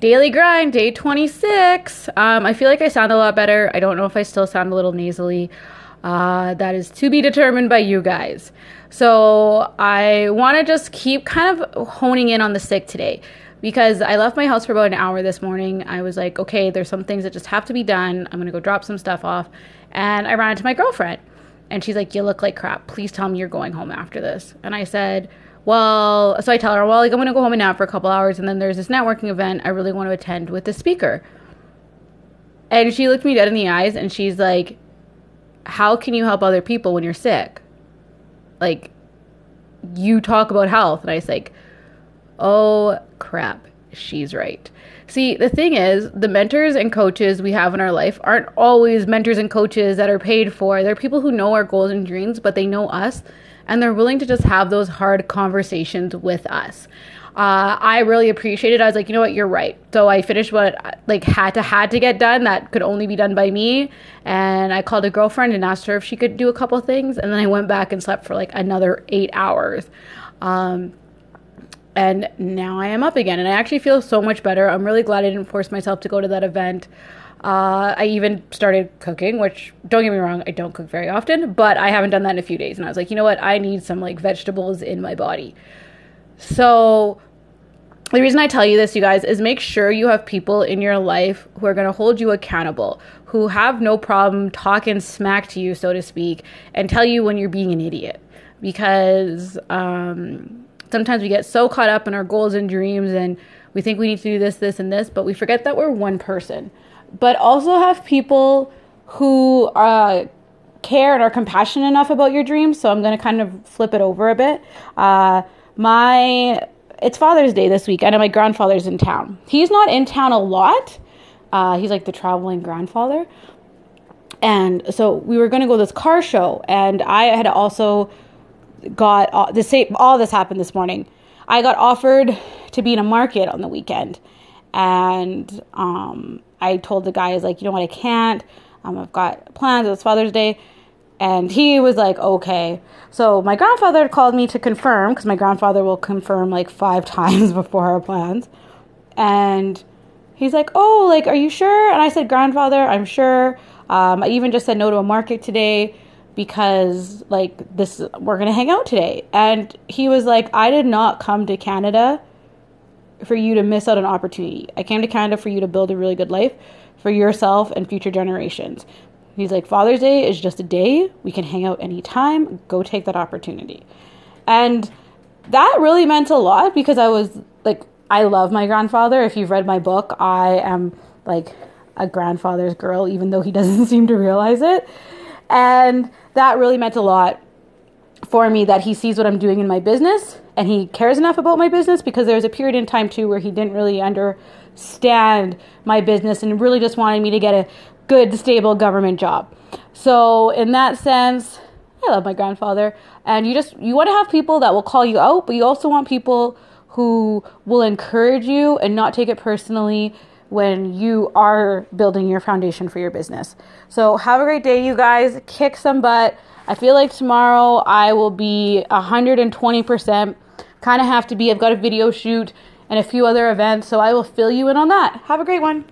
Daily grind, day 26. Um, I feel like I sound a lot better. I don't know if I still sound a little nasally. Uh, that is to be determined by you guys. So I want to just keep kind of honing in on the sick today because I left my house for about an hour this morning. I was like, okay, there's some things that just have to be done. I'm going to go drop some stuff off. And I ran into my girlfriend. And she's like, you look like crap. Please tell me you're going home after this. And I said, well, so I tell her, well, like I'm gonna go home and nap for a couple hours, and then there's this networking event I really want to attend with the speaker. And she looked me dead in the eyes, and she's like, "How can you help other people when you're sick? Like, you talk about health." And I was like, "Oh crap, she's right." See, the thing is, the mentors and coaches we have in our life aren't always mentors and coaches that are paid for. They're people who know our goals and dreams, but they know us and they're willing to just have those hard conversations with us. Uh, I really appreciated. I was like, you know what, you're right. So I finished what like had to had to get done that could only be done by me, and I called a girlfriend and asked her if she could do a couple things, and then I went back and slept for like another eight hours. Um, and now I am up again, and I actually feel so much better. I'm really glad I didn't force myself to go to that event. Uh, I even started cooking, which don't get me wrong, I don't cook very often, but I haven't done that in a few days. And I was like, you know what? I need some like vegetables in my body. So the reason I tell you this, you guys, is make sure you have people in your life who are going to hold you accountable, who have no problem talking smack to you, so to speak, and tell you when you're being an idiot. Because um, sometimes we get so caught up in our goals and dreams and we think we need to do this, this, and this, but we forget that we're one person but also have people who uh, care and are compassionate enough about your dreams. So I'm going to kind of flip it over a bit. Uh, my it's Father's Day this week, and my grandfather's in town. He's not in town a lot. Uh, he's like the traveling grandfather. And so we were going to go to this car show, and I had also got uh, the same. All this happened this morning. I got offered to be in a market on the weekend, and um, I told the guy, "Is like, you know what, I can't. Um, I've got plans. It's Father's Day." And he was like, okay. So my grandfather called me to confirm, because my grandfather will confirm like five times before our plans. And he's like, oh, like, are you sure? And I said, grandfather, I'm sure. Um, I even just said no to a market today because like this we're gonna hang out today and he was like i did not come to canada for you to miss out an opportunity. I came to Canada for you to build a really good life for yourself and future generations. He's like, Father's Day is just a day. We can hang out anytime. Go take that opportunity. And that really meant a lot because I was like, I love my grandfather. If you've read my book, I am like a grandfather's girl, even though he doesn't seem to realize it. And that really meant a lot for me that he sees what I'm doing in my business and he cares enough about my business because there was a period in time too where he didn't really understand my business and really just wanted me to get a good stable government job. So in that sense, I love my grandfather and you just you want to have people that will call you out, but you also want people who will encourage you and not take it personally when you are building your foundation for your business. So have a great day you guys. Kick some butt. I feel like tomorrow I will be 120%. Kind of have to be. I've got a video shoot and a few other events, so I will fill you in on that. Have a great one.